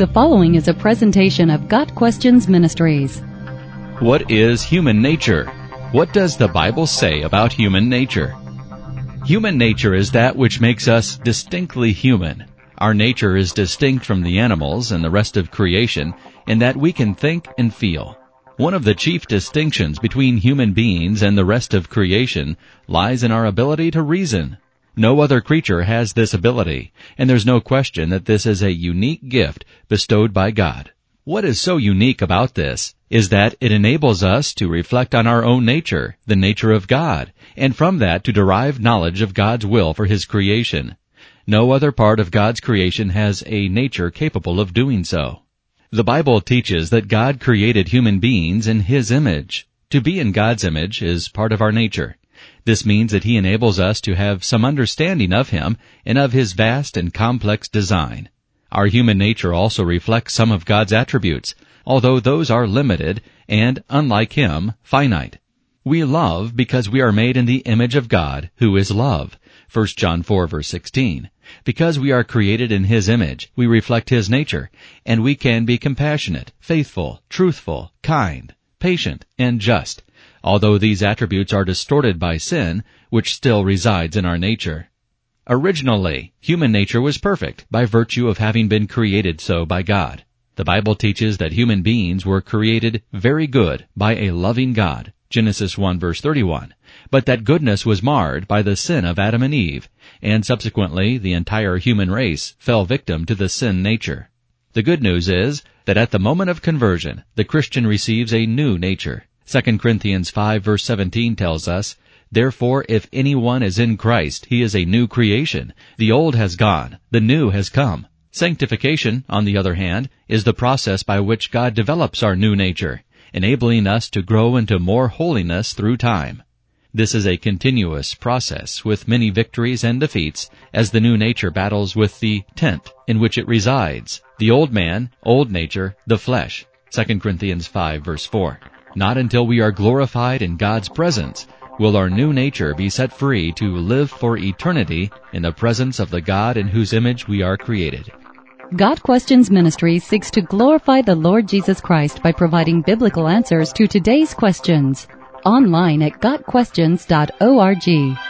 The following is a presentation of Got Questions Ministries. What is human nature? What does the Bible say about human nature? Human nature is that which makes us distinctly human. Our nature is distinct from the animals and the rest of creation in that we can think and feel. One of the chief distinctions between human beings and the rest of creation lies in our ability to reason. No other creature has this ability, and there's no question that this is a unique gift bestowed by God. What is so unique about this is that it enables us to reflect on our own nature, the nature of God, and from that to derive knowledge of God's will for His creation. No other part of God's creation has a nature capable of doing so. The Bible teaches that God created human beings in His image. To be in God's image is part of our nature. This means that he enables us to have some understanding of him and of his vast and complex design. Our human nature also reflects some of God's attributes, although those are limited and, unlike him, finite. We love because we are made in the image of God, who is love. 1 John 4 verse 16. Because we are created in His image, we reflect His nature, and we can be compassionate, faithful, truthful, kind, patient, and just, although these attributes are distorted by sin, which still resides in our nature. Originally, human nature was perfect by virtue of having been created so by God. The Bible teaches that human beings were created very good by a loving God, Genesis 1 verse 31, but that goodness was marred by the sin of Adam and Eve, and subsequently the entire human race fell victim to the sin nature. The good news is that at the moment of conversion, the Christian receives a new nature. 2 Corinthians 5 verse 17 tells us, Therefore if anyone is in Christ, he is a new creation. The old has gone, the new has come. Sanctification, on the other hand, is the process by which God develops our new nature, enabling us to grow into more holiness through time. This is a continuous process with many victories and defeats as the new nature battles with the tent in which it resides, the old man, old nature, the flesh. 2 Corinthians 5 verse 4. Not until we are glorified in God's presence will our new nature be set free to live for eternity in the presence of the God in whose image we are created. Got Questions Ministry seeks to glorify the Lord Jesus Christ by providing biblical answers to today's questions. Online at GotQuestions.org.